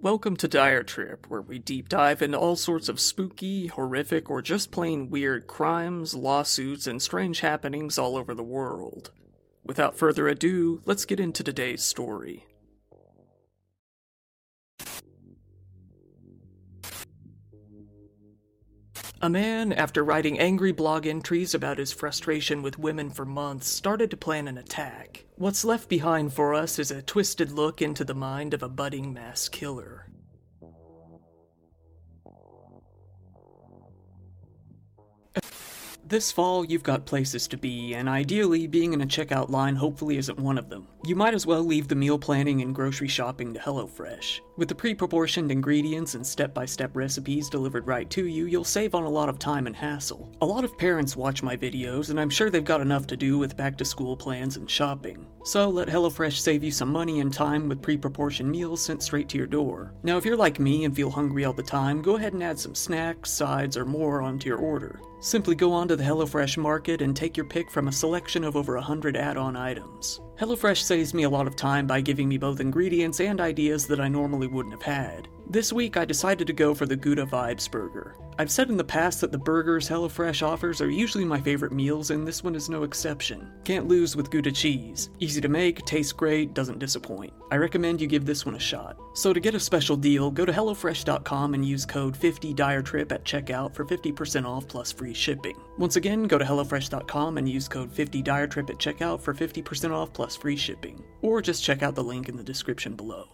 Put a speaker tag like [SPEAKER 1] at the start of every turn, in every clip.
[SPEAKER 1] Welcome to Dire Trip, where we deep dive into all sorts of spooky, horrific, or just plain weird crimes, lawsuits, and strange happenings all over the world. Without further ado, let's get into today's story. A man, after writing angry blog entries about his frustration with women for months, started to plan an attack. What's left behind for us is a twisted look into the mind of a budding mass killer. This fall, you've got places to be, and ideally, being in a checkout line hopefully isn't one of them. You might as well leave the meal planning and grocery shopping to HelloFresh. With the pre proportioned ingredients and step by step recipes delivered right to you, you'll save on a lot of time and hassle. A lot of parents watch my videos, and I'm sure they've got enough to do with back to school plans and shopping. So let HelloFresh save you some money and time with pre proportioned meals sent straight to your door. Now, if you're like me and feel hungry all the time, go ahead and add some snacks, sides, or more onto your order. Simply go onto the HelloFresh market and take your pick from a selection of over 100 add on items. HelloFresh saves me a lot of time by giving me both ingredients and ideas that I normally wouldn't have had. This week, I decided to go for the Gouda Vibes burger. I've said in the past that the burgers HelloFresh offers are usually my favorite meals, and this one is no exception. Can't lose with Gouda cheese. Easy to make, tastes great, doesn't disappoint. I recommend you give this one a shot. So to get a special deal, go to HelloFresh.com and use code 50DireTrip at checkout for 50% off plus free shipping. Once again, go to HelloFresh.com and use code 50DireTrip at checkout for 50% off plus free shipping. Or just check out the link in the description below.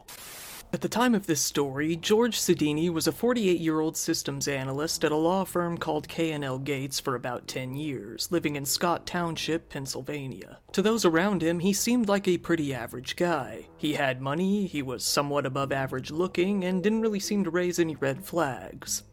[SPEAKER 1] At the time of this story, George Sodini was a 48 year old systems analyst at a law firm called K&L Gates for about 10 years, living in Scott Township, Pennsylvania. To those around him, he seemed like a pretty average guy. He had money, he was somewhat above average looking, and didn't really seem to raise any red flags.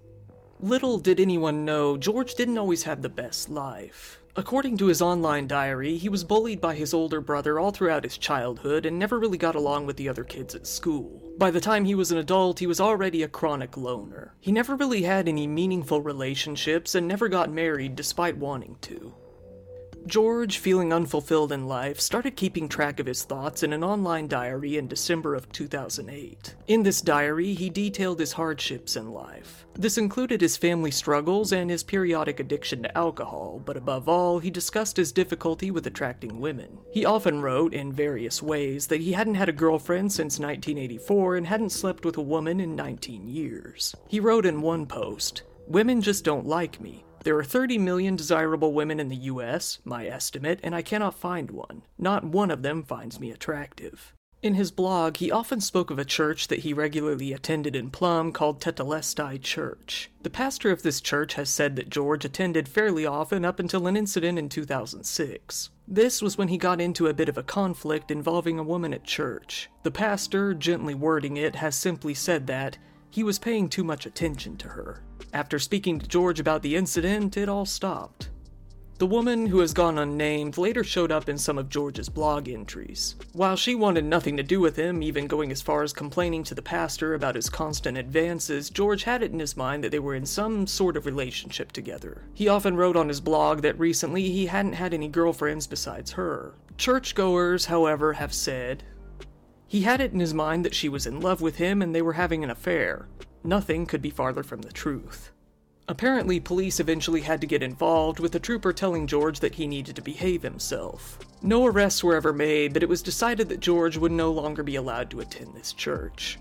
[SPEAKER 1] Little did anyone know, George didn't always have the best life. According to his online diary, he was bullied by his older brother all throughout his childhood and never really got along with the other kids at school. By the time he was an adult, he was already a chronic loner. He never really had any meaningful relationships and never got married despite wanting to. George, feeling unfulfilled in life, started keeping track of his thoughts in an online diary in December of 2008. In this diary, he detailed his hardships in life. This included his family struggles and his periodic addiction to alcohol, but above all, he discussed his difficulty with attracting women. He often wrote, in various ways, that he hadn't had a girlfriend since 1984 and hadn't slept with a woman in 19 years. He wrote in one post, Women just don't like me. There are 30 million desirable women in the US, my estimate, and I cannot find one. Not one of them finds me attractive. In his blog, he often spoke of a church that he regularly attended in Plum called Tetelestai Church. The pastor of this church has said that George attended fairly often up until an incident in 2006. This was when he got into a bit of a conflict involving a woman at church. The pastor, gently wording it, has simply said that he was paying too much attention to her. After speaking to George about the incident, it all stopped. The woman, who has gone unnamed, later showed up in some of George's blog entries. While she wanted nothing to do with him, even going as far as complaining to the pastor about his constant advances, George had it in his mind that they were in some sort of relationship together. He often wrote on his blog that recently he hadn't had any girlfriends besides her. Churchgoers, however, have said he had it in his mind that she was in love with him and they were having an affair. Nothing could be farther from the truth. Apparently, police eventually had to get involved, with a trooper telling George that he needed to behave himself. No arrests were ever made, but it was decided that George would no longer be allowed to attend this church.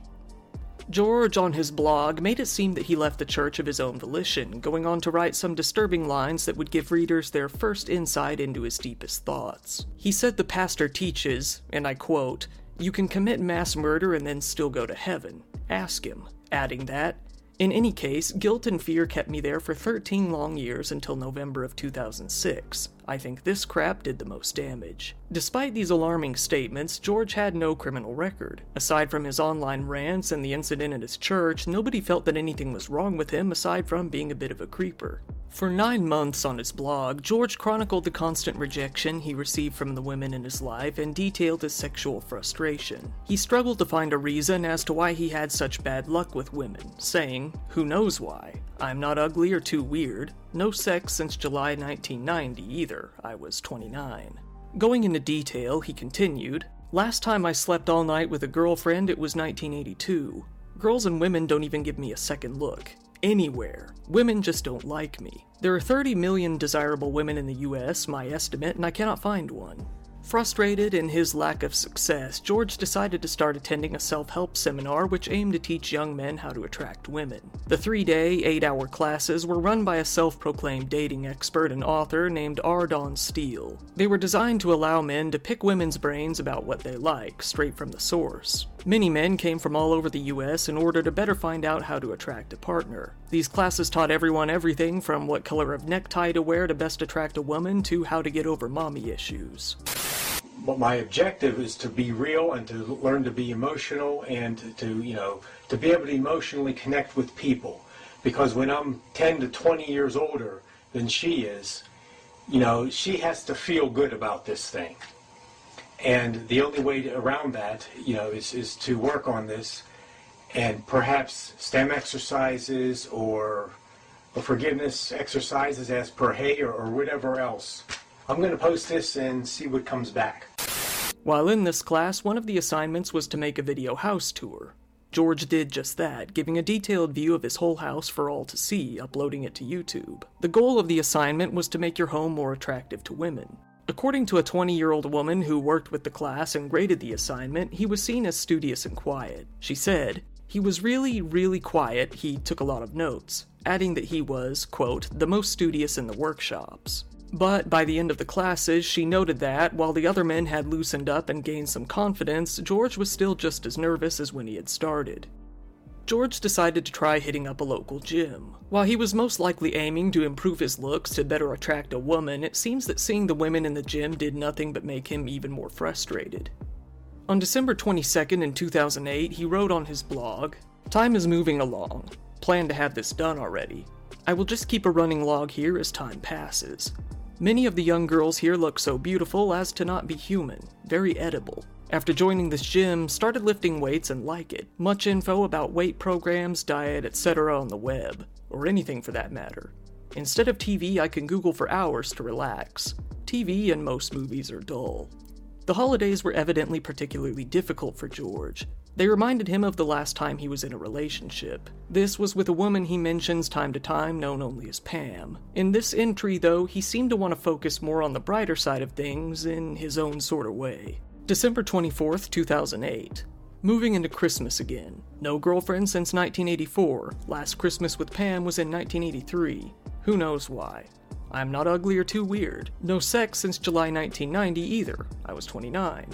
[SPEAKER 1] George, on his blog, made it seem that he left the church of his own volition, going on to write some disturbing lines that would give readers their first insight into his deepest thoughts. He said the pastor teaches, and I quote, You can commit mass murder and then still go to heaven. Ask him adding that, in any case, guilt and fear kept me there for 13 long years until November of 2006. I think this crap did the most damage. Despite these alarming statements, George had no criminal record. Aside from his online rants and the incident at his church, nobody felt that anything was wrong with him aside from being a bit of a creeper. For nine months on his blog, George chronicled the constant rejection he received from the women in his life and detailed his sexual frustration. He struggled to find a reason as to why he had such bad luck with women, saying, Who knows why? I'm not ugly or too weird. No sex since July 1990 either. I was 29. Going into detail, he continued, Last time I slept all night with a girlfriend, it was 1982. Girls and women don't even give me a second look. Anywhere. Women just don't like me. There are 30 million desirable women in the US, my estimate, and I cannot find one. Frustrated in his lack of success, George decided to start attending a self help seminar which aimed to teach young men how to attract women. The three day, eight hour classes were run by a self proclaimed dating expert and author named R. Don Steele. They were designed to allow men to pick women's brains about what they like, straight from the source. Many men came from all over the US in order to better find out how to attract a partner. These classes taught everyone everything from what color of necktie to wear to best attract a woman to how to get over mommy issues
[SPEAKER 2] but my objective is to be real and to learn to be emotional and to, you know, to be able to emotionally connect with people. Because when I'm 10 to 20 years older than she is, you know, she has to feel good about this thing. And the only way to, around that, you know, is, is to work on this and perhaps STEM exercises or, or forgiveness exercises as per Hay or, or whatever else. I'm going to post this and see what comes back.
[SPEAKER 1] While in this class, one of the assignments was to make a video house tour. George did just that, giving a detailed view of his whole house for all to see, uploading it to YouTube. The goal of the assignment was to make your home more attractive to women. According to a 20 year old woman who worked with the class and graded the assignment, he was seen as studious and quiet. She said, He was really, really quiet, he took a lot of notes, adding that he was, quote, the most studious in the workshops. But by the end of the classes, she noted that, while the other men had loosened up and gained some confidence, George was still just as nervous as when he had started. George decided to try hitting up a local gym. While he was most likely aiming to improve his looks to better attract a woman, it seems that seeing the women in the gym did nothing but make him even more frustrated. On December 22nd in 2008, he wrote on his blog, Time is moving along. Plan to have this done already. I will just keep a running log here as time passes. Many of the young girls here look so beautiful as to not be human, very edible. After joining this gym, started lifting weights and like it. Much info about weight programs, diet, etc. on the web, or anything for that matter. Instead of TV, I can Google for hours to relax. TV and most movies are dull. The holidays were evidently particularly difficult for George. They reminded him of the last time he was in a relationship. This was with a woman he mentions time to time, known only as Pam. In this entry, though, he seemed to want to focus more on the brighter side of things in his own sort of way. December 24th, 2008. Moving into Christmas again. No girlfriend since 1984. Last Christmas with Pam was in 1983. Who knows why? I'm not ugly or too weird. No sex since July 1990 either. I was 29.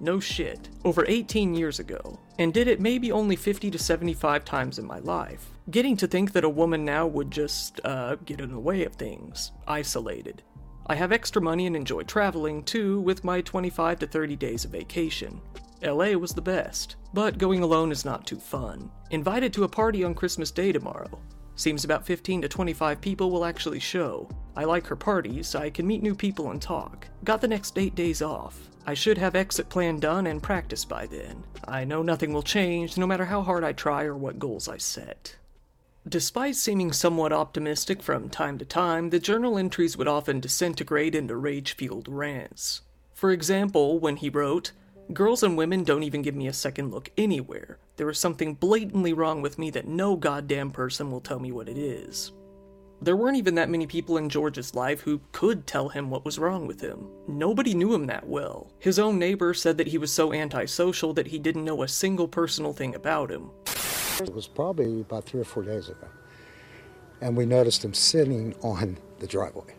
[SPEAKER 1] No shit. Over 18 years ago. And did it maybe only 50 to 75 times in my life. Getting to think that a woman now would just, uh, get in the way of things. Isolated. I have extra money and enjoy traveling too with my 25 to 30 days of vacation. LA was the best, but going alone is not too fun. Invited to a party on Christmas Day tomorrow. Seems about 15 to 25 people will actually show. I like her parties, so I can meet new people and talk. Got the next 8 days off. I should have exit plan done and practice by then. I know nothing will change, no matter how hard I try or what goals I set. Despite seeming somewhat optimistic from time to time, the journal entries would often disintegrate into rage fueled rants. For example, when he wrote, Girls and women don't even give me a second look anywhere. There is something blatantly wrong with me that no goddamn person will tell me what it is. There weren't even that many people in George's life who could tell him what was wrong with him. Nobody knew him that well. His own neighbor said that he was so antisocial that he didn't know a single personal thing about him.
[SPEAKER 3] It was probably about three or four days ago. And we noticed him sitting on the driveway.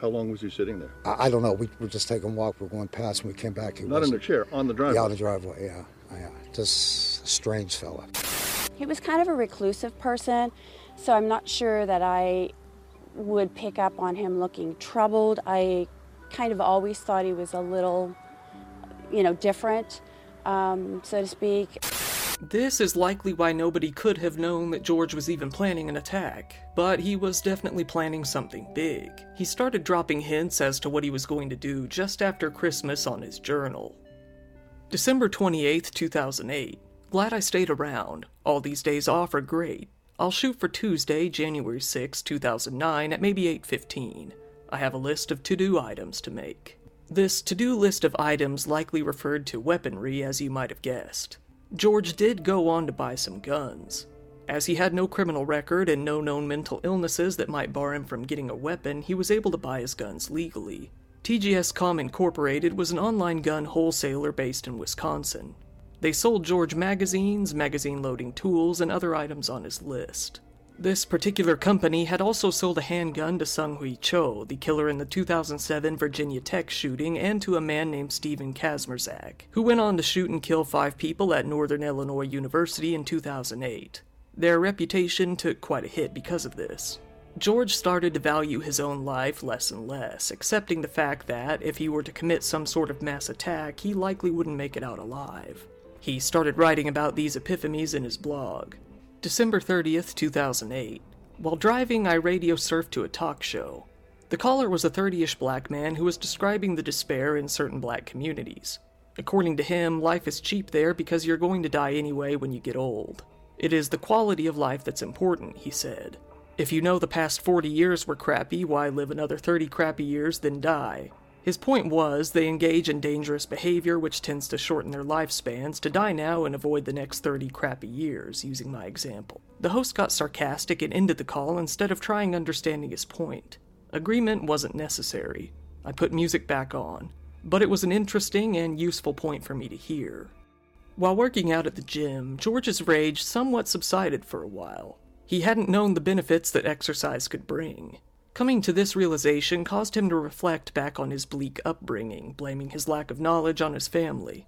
[SPEAKER 4] How long was he sitting there?
[SPEAKER 3] I, I don't know. We were just taking a walk. We were going past and we came back. He
[SPEAKER 4] Not in a chair, on the driveway?
[SPEAKER 3] Yeah, on the driveway, yeah. yeah. Just a strange fella.
[SPEAKER 5] He was kind of a reclusive person, so I'm not sure that I would pick up on him looking troubled. I kind of always thought he was a little, you know, different, um, so to speak.
[SPEAKER 1] This is likely why nobody could have known that George was even planning an attack, but he was definitely planning something big. He started dropping hints as to what he was going to do just after Christmas on his journal. December 28th, 2008. Glad I stayed around. All these days off are great. I'll shoot for Tuesday, January 6, 2009 at maybe 8:15. I have a list of to-do items to make. This to-do list of items likely referred to weaponry as you might have guessed. George did go on to buy some guns. As he had no criminal record and no known mental illnesses that might bar him from getting a weapon, he was able to buy his guns legally. TGS Com Incorporated was an online gun wholesaler based in Wisconsin. They sold George magazines, magazine loading tools, and other items on his list. This particular company had also sold a handgun to Sung Hui Cho, the killer in the 2007 Virginia Tech shooting, and to a man named Stephen Kazmierczak, who went on to shoot and kill five people at Northern Illinois University in 2008. Their reputation took quite a hit because of this. George started to value his own life less and less, accepting the fact that if he were to commit some sort of mass attack, he likely wouldn't make it out alive. He started writing about these epiphanies in his blog. December 30th, 2008. While driving, I radio surfed to a talk show. The caller was a 30 ish black man who was describing the despair in certain black communities. According to him, life is cheap there because you're going to die anyway when you get old. It is the quality of life that's important, he said. If you know the past 40 years were crappy, why live another 30 crappy years, then die? His point was they engage in dangerous behavior which tends to shorten their lifespans to die now and avoid the next 30 crappy years, using my example. The host got sarcastic and ended the call instead of trying understanding his point. Agreement wasn't necessary. I put music back on, but it was an interesting and useful point for me to hear. While working out at the gym, George's rage somewhat subsided for a while. He hadn't known the benefits that exercise could bring. Coming to this realization caused him to reflect back on his bleak upbringing, blaming his lack of knowledge on his family.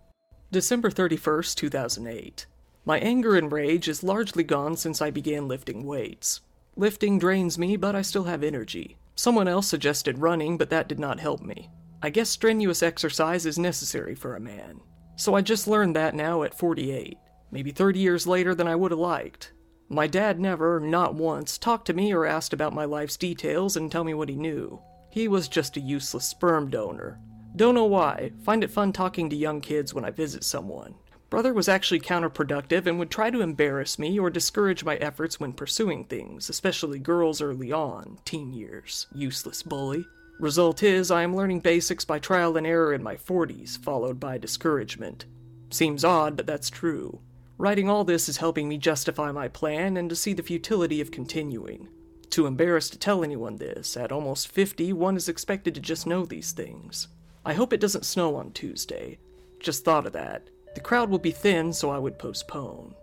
[SPEAKER 1] December 31st, 2008. My anger and rage is largely gone since I began lifting weights. Lifting drains me, but I still have energy. Someone else suggested running, but that did not help me. I guess strenuous exercise is necessary for a man. So I just learned that now at 48, maybe 30 years later than I would have liked. My dad never, not once, talked to me or asked about my life's details and tell me what he knew. He was just a useless sperm donor. Don't know why, find it fun talking to young kids when I visit someone. Brother was actually counterproductive and would try to embarrass me or discourage my efforts when pursuing things, especially girls early on, teen years. Useless bully. Result is, I am learning basics by trial and error in my 40s, followed by discouragement. Seems odd, but that's true. Writing all this is helping me justify my plan and to see the futility of continuing. Too embarrassed to tell anyone this, at almost 50, one is expected to just know these things. I hope it doesn't snow on Tuesday. Just thought of that. The crowd will be thin, so I would postpone.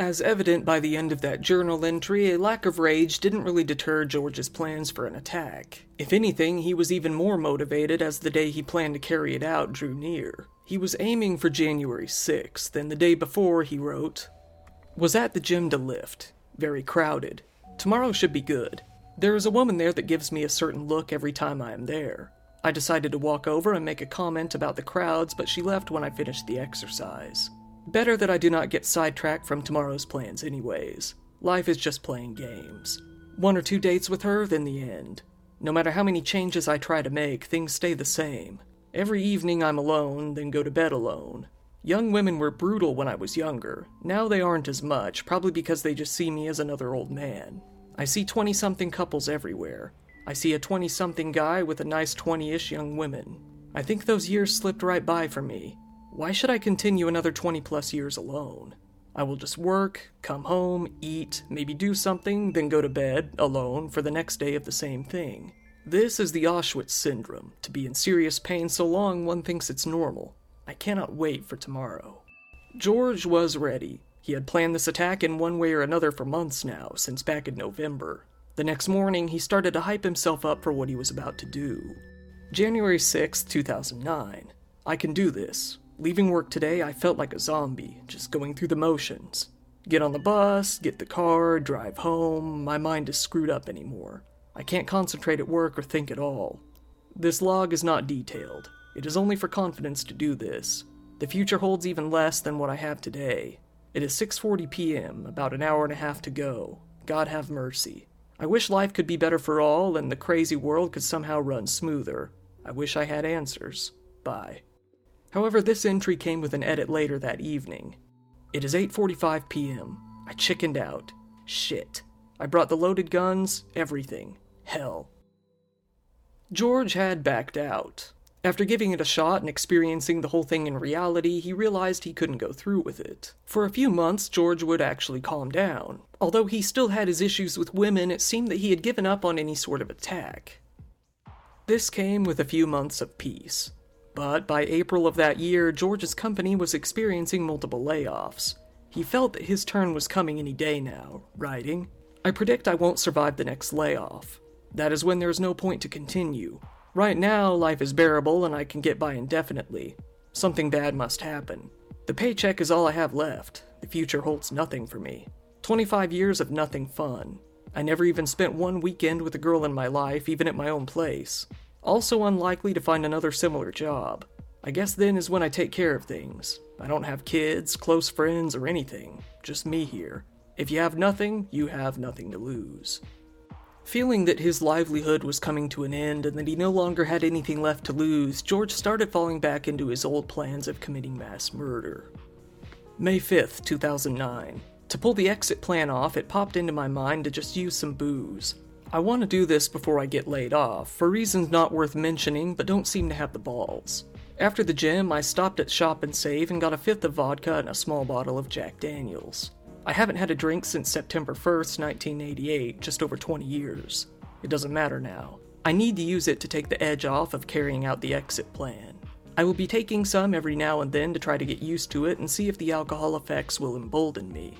[SPEAKER 1] As evident by the end of that journal entry, a lack of rage didn't really deter George's plans for an attack. If anything, he was even more motivated as the day he planned to carry it out drew near. He was aiming for January 6th, and the day before he wrote, Was at the gym to lift. Very crowded. Tomorrow should be good. There is a woman there that gives me a certain look every time I am there. I decided to walk over and make a comment about the crowds, but she left when I finished the exercise. Better that I do not get sidetracked from tomorrow's plans, anyways. Life is just playing games. One or two dates with her, then the end. No matter how many changes I try to make, things stay the same. Every evening I'm alone, then go to bed alone. Young women were brutal when I was younger. Now they aren't as much, probably because they just see me as another old man. I see 20 something couples everywhere. I see a 20 something guy with a nice 20 ish young women. I think those years slipped right by for me. Why should I continue another 20 plus years alone? I will just work, come home, eat, maybe do something, then go to bed, alone, for the next day of the same thing. This is the Auschwitz syndrome to be in serious pain so long one thinks it's normal. I cannot wait for tomorrow. George was ready. He had planned this attack in one way or another for months now, since back in November. The next morning, he started to hype himself up for what he was about to do. January 6, 2009. I can do this. Leaving work today, I felt like a zombie, just going through the motions. Get on the bus, get the car, drive home, my mind is screwed up anymore. I can't concentrate at work or think at all. This log is not detailed. It is only for confidence to do this. The future holds even less than what I have today. It is 6:40 p.m., about an hour and a half to go. God have mercy. I wish life could be better for all and the crazy world could somehow run smoother. I wish I had answers. Bye. However, this entry came with an edit later that evening. It is 8:45 p.m. I chickened out. Shit. I brought the loaded guns, everything. Hell. George had backed out. After giving it a shot and experiencing the whole thing in reality, he realized he couldn't go through with it. For a few months, George would actually calm down. Although he still had his issues with women, it seemed that he had given up on any sort of attack. This came with a few months of peace. But by April of that year, George's company was experiencing multiple layoffs. He felt that his turn was coming any day now, writing, I predict I won't survive the next layoff. That is when there is no point to continue. Right now, life is bearable and I can get by indefinitely. Something bad must happen. The paycheck is all I have left. The future holds nothing for me. 25 years of nothing fun. I never even spent one weekend with a girl in my life, even at my own place. Also unlikely to find another similar job. I guess then is when I take care of things. I don't have kids, close friends, or anything. Just me here. If you have nothing, you have nothing to lose. Feeling that his livelihood was coming to an end and that he no longer had anything left to lose, George started falling back into his old plans of committing mass murder. May 5th, 2009. To pull the exit plan off, it popped into my mind to just use some booze. I want to do this before I get laid off, for reasons not worth mentioning, but don't seem to have the balls. After the gym, I stopped at Shop and Save and got a fifth of vodka and a small bottle of Jack Daniels. I haven't had a drink since September 1st, 1988, just over 20 years. It doesn't matter now. I need to use it to take the edge off of carrying out the exit plan. I will be taking some every now and then to try to get used to it and see if the alcohol effects will embolden me.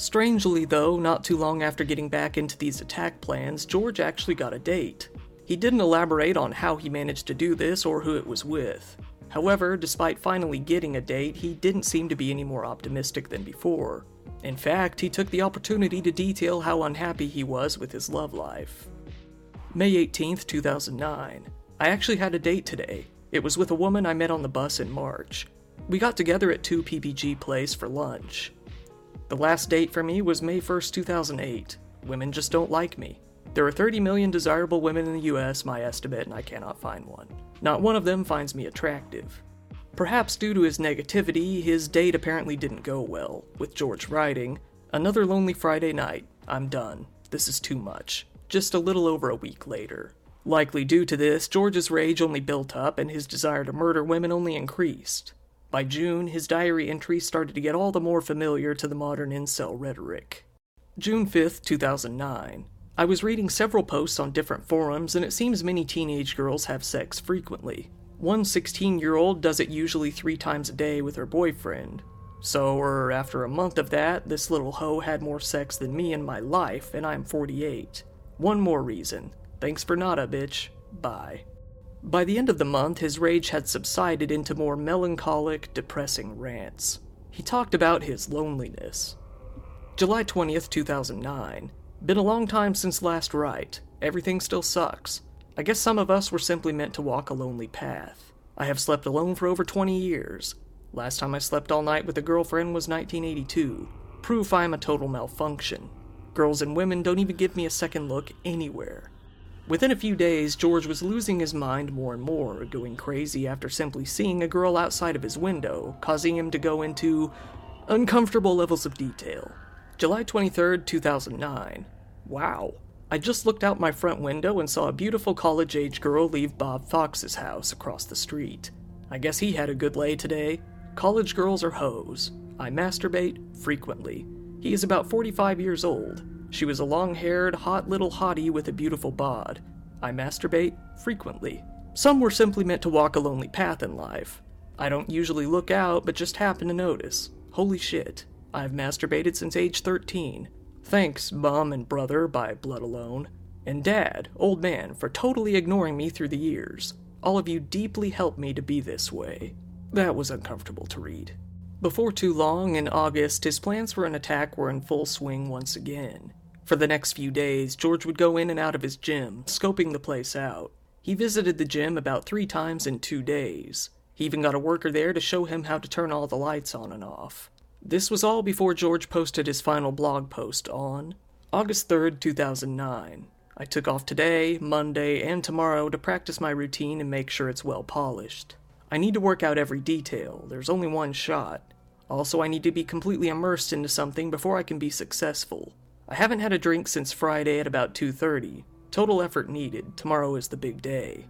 [SPEAKER 1] Strangely, though, not too long after getting back into these attack plans, George actually got a date. He didn't elaborate on how he managed to do this or who it was with. However, despite finally getting a date, he didn't seem to be any more optimistic than before. In fact, he took the opportunity to detail how unhappy he was with his love life. May 18th, 2009. I actually had a date today. It was with a woman I met on the bus in March. We got together at 2 PPG Place for lunch. The last date for me was May 1st, 2008. Women just don't like me. There are 30 million desirable women in the US, my estimate, and I cannot find one. Not one of them finds me attractive. Perhaps due to his negativity, his date apparently didn't go well, with George writing, Another lonely Friday night. I'm done. This is too much. Just a little over a week later. Likely due to this, George's rage only built up and his desire to murder women only increased. By June, his diary entries started to get all the more familiar to the modern incel rhetoric. June 5th, 2009. I was reading several posts on different forums, and it seems many teenage girls have sex frequently. One 16 year old does it usually three times a day with her boyfriend. So, or after a month of that, this little hoe had more sex than me in my life, and I'm 48. One more reason. Thanks for nada, bitch. Bye. By the end of the month, his rage had subsided into more melancholic, depressing rants. He talked about his loneliness. July 20th, 2009. Been a long time since last write. Everything still sucks. I guess some of us were simply meant to walk a lonely path. I have slept alone for over 20 years. Last time I slept all night with a girlfriend was 1982. Proof I am a total malfunction. Girls and women don't even give me a second look anywhere. Within a few days, George was losing his mind more and more, going crazy after simply seeing a girl outside of his window, causing him to go into uncomfortable levels of detail. July 23, 2009. Wow. I just looked out my front window and saw a beautiful college age girl leave Bob Fox's house across the street. I guess he had a good lay today. College girls are hoes. I masturbate frequently. He is about 45 years old. She was a long haired, hot little hottie with a beautiful bod. I masturbate frequently. Some were simply meant to walk a lonely path in life. I don't usually look out, but just happen to notice. Holy shit. I've masturbated since age 13. Thanks, Mom and Brother by Blood Alone, and Dad, Old Man, for totally ignoring me through the years. All of you deeply helped me to be this way. That was uncomfortable to read. Before too long, in August, his plans for an attack were in full swing once again. For the next few days, George would go in and out of his gym, scoping the place out. He visited the gym about three times in two days. He even got a worker there to show him how to turn all the lights on and off. This was all before George posted his final blog post on August 3rd, 2009. I took off today, Monday, and tomorrow to practice my routine and make sure it's well polished. I need to work out every detail, there's only one shot. Also, I need to be completely immersed into something before I can be successful. I haven't had a drink since Friday at about 2:30. Total effort needed. Tomorrow is the big day.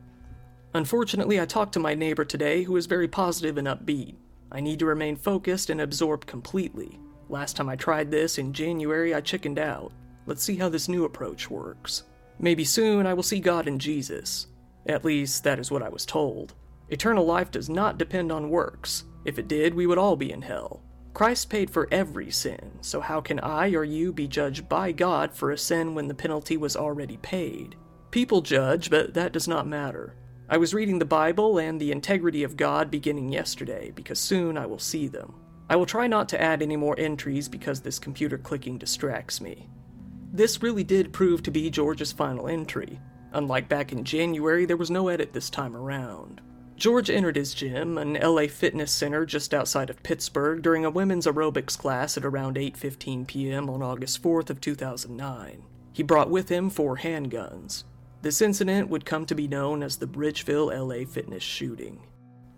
[SPEAKER 1] Unfortunately, I talked to my neighbor today who is very positive and upbeat. I need to remain focused and absorb completely. Last time I tried this, in January, I chickened out. Let's see how this new approach works. Maybe soon I will see God in Jesus. At least, that is what I was told. Eternal life does not depend on works. If it did, we would all be in hell. Christ paid for every sin, so how can I or you be judged by God for a sin when the penalty was already paid? People judge, but that does not matter. I was reading the Bible and the integrity of God beginning yesterday, because soon I will see them. I will try not to add any more entries because this computer clicking distracts me. This really did prove to be George's final entry. Unlike back in January, there was no edit this time around. George entered his gym, an LA fitness center just outside of Pittsburgh, during a women's aerobics class at around 8:15 p.m. on August 4th of 2009. He brought with him four handguns. This incident would come to be known as the Bridgeville LA fitness shooting.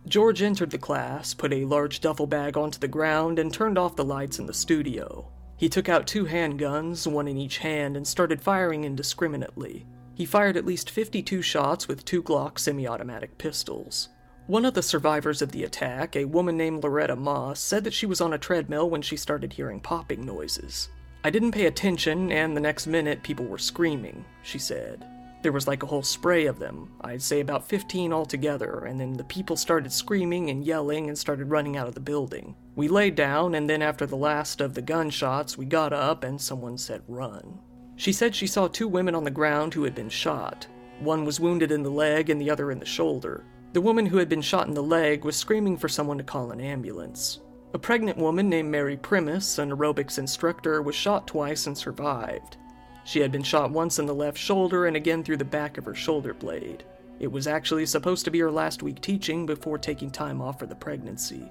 [SPEAKER 1] George entered the class, put a large duffel bag onto the ground, and turned off the lights in the studio. He took out two handguns, one in each hand, and started firing indiscriminately. He fired at least 52 shots with two Glock semi automatic pistols. One of the survivors of the attack, a woman named Loretta Moss, said that she was on a treadmill when she started hearing popping noises. I didn't pay attention, and the next minute people were screaming, she said. There was like a whole spray of them, I'd say about 15 altogether, and then the people started screaming and yelling and started running out of the building. We laid down, and then after the last of the gunshots, we got up and someone said, Run. She said she saw two women on the ground who had been shot. One was wounded in the leg and the other in the shoulder. The woman who had been shot in the leg was screaming for someone to call an ambulance. A pregnant woman named Mary Primus, an aerobics instructor, was shot twice and survived. She had been shot once in the left shoulder and again through the back of her shoulder blade. It was actually supposed to be her last week teaching before taking time off for the pregnancy.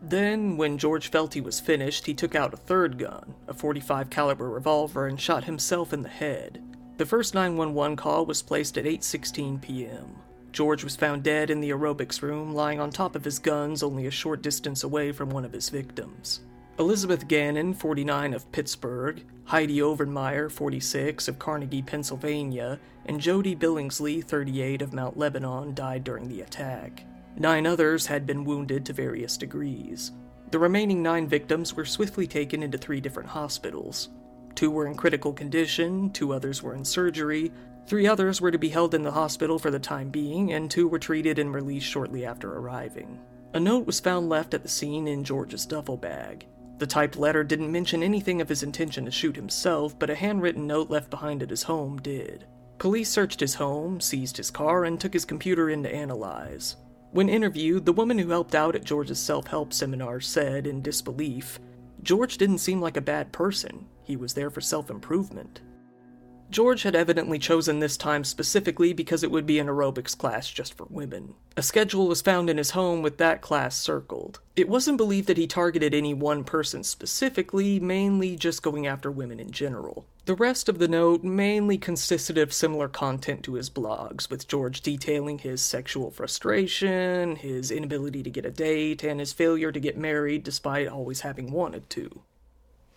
[SPEAKER 1] Then, when George felt he was finished, he took out a third gun, a 45 caliber revolver, and shot himself in the head. The first 911 call was placed at 8:16 p.m. George was found dead in the aerobics room, lying on top of his guns only a short distance away from one of his victims. Elizabeth Gannon, 49 of Pittsburgh, Heidi Overmier, 46 of Carnegie, Pennsylvania, and Jody Billingsley, 38 of Mount Lebanon, died during the attack. Nine others had been wounded to various degrees. The remaining nine victims were swiftly taken into three different hospitals. Two were in critical condition, two others were in surgery, three others were to be held in the hospital for the time being, and two were treated and released shortly after arriving. A note was found left at the scene in George's duffel bag. The typed letter didn't mention anything of his intention to shoot himself, but a handwritten note left behind at his home did. Police searched his home, seized his car, and took his computer in to analyze. When interviewed, the woman who helped out at George's self help seminar said, in disbelief, George didn't seem like a bad person. He was there for self improvement. George had evidently chosen this time specifically because it would be an aerobics class just for women. A schedule was found in his home with that class circled. It wasn't believed that he targeted any one person specifically, mainly just going after women in general. The rest of the note mainly consisted of similar content to his blogs, with George detailing his sexual frustration, his inability to get a date, and his failure to get married despite always having wanted to.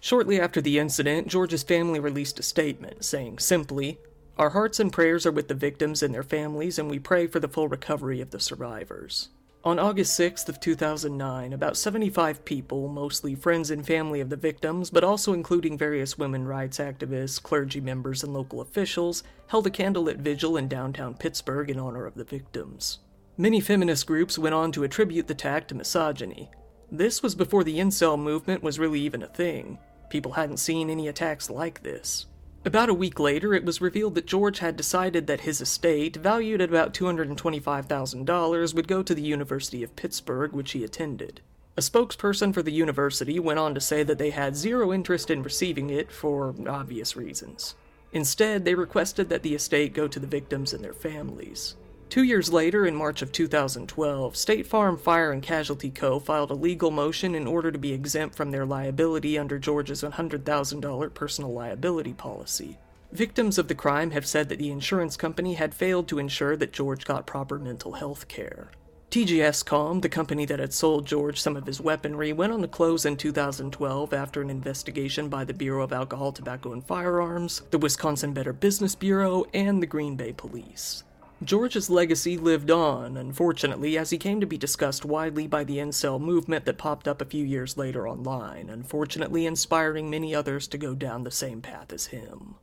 [SPEAKER 1] Shortly after the incident, George's family released a statement saying simply, Our hearts and prayers are with the victims and their families, and we pray for the full recovery of the survivors. On August 6th of 2009, about 75 people, mostly friends and family of the victims, but also including various women rights activists, clergy members, and local officials, held a candlelit vigil in downtown Pittsburgh in honor of the victims. Many feminist groups went on to attribute the attack to misogyny. This was before the incel movement was really even a thing. People hadn't seen any attacks like this. About a week later, it was revealed that George had decided that his estate, valued at about $225,000, would go to the University of Pittsburgh, which he attended. A spokesperson for the university went on to say that they had zero interest in receiving it for obvious reasons. Instead, they requested that the estate go to the victims and their families. Two years later, in March of 2012, State Farm Fire and Casualty Co. filed a legal motion in order to be exempt from their liability under George's $100,000 personal liability policy. Victims of the crime have said that the insurance company had failed to ensure that George got proper mental health care. TGSCom, the company that had sold George some of his weaponry, went on the close in 2012 after an investigation by the Bureau of Alcohol, Tobacco, and Firearms, the Wisconsin Better Business Bureau, and the Green Bay Police. George's legacy lived on, unfortunately, as he came to be discussed widely by the incel movement that popped up a few years later online, unfortunately inspiring many others to go down the same path as him.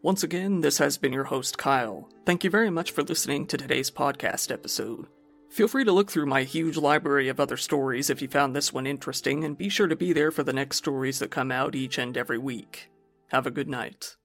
[SPEAKER 1] Once again, this has been your host, Kyle. Thank you very much for listening to today's podcast episode. Feel free to look through my huge library of other stories if you found this one interesting, and be sure to be there for the next stories that come out each and every week. Have a good night.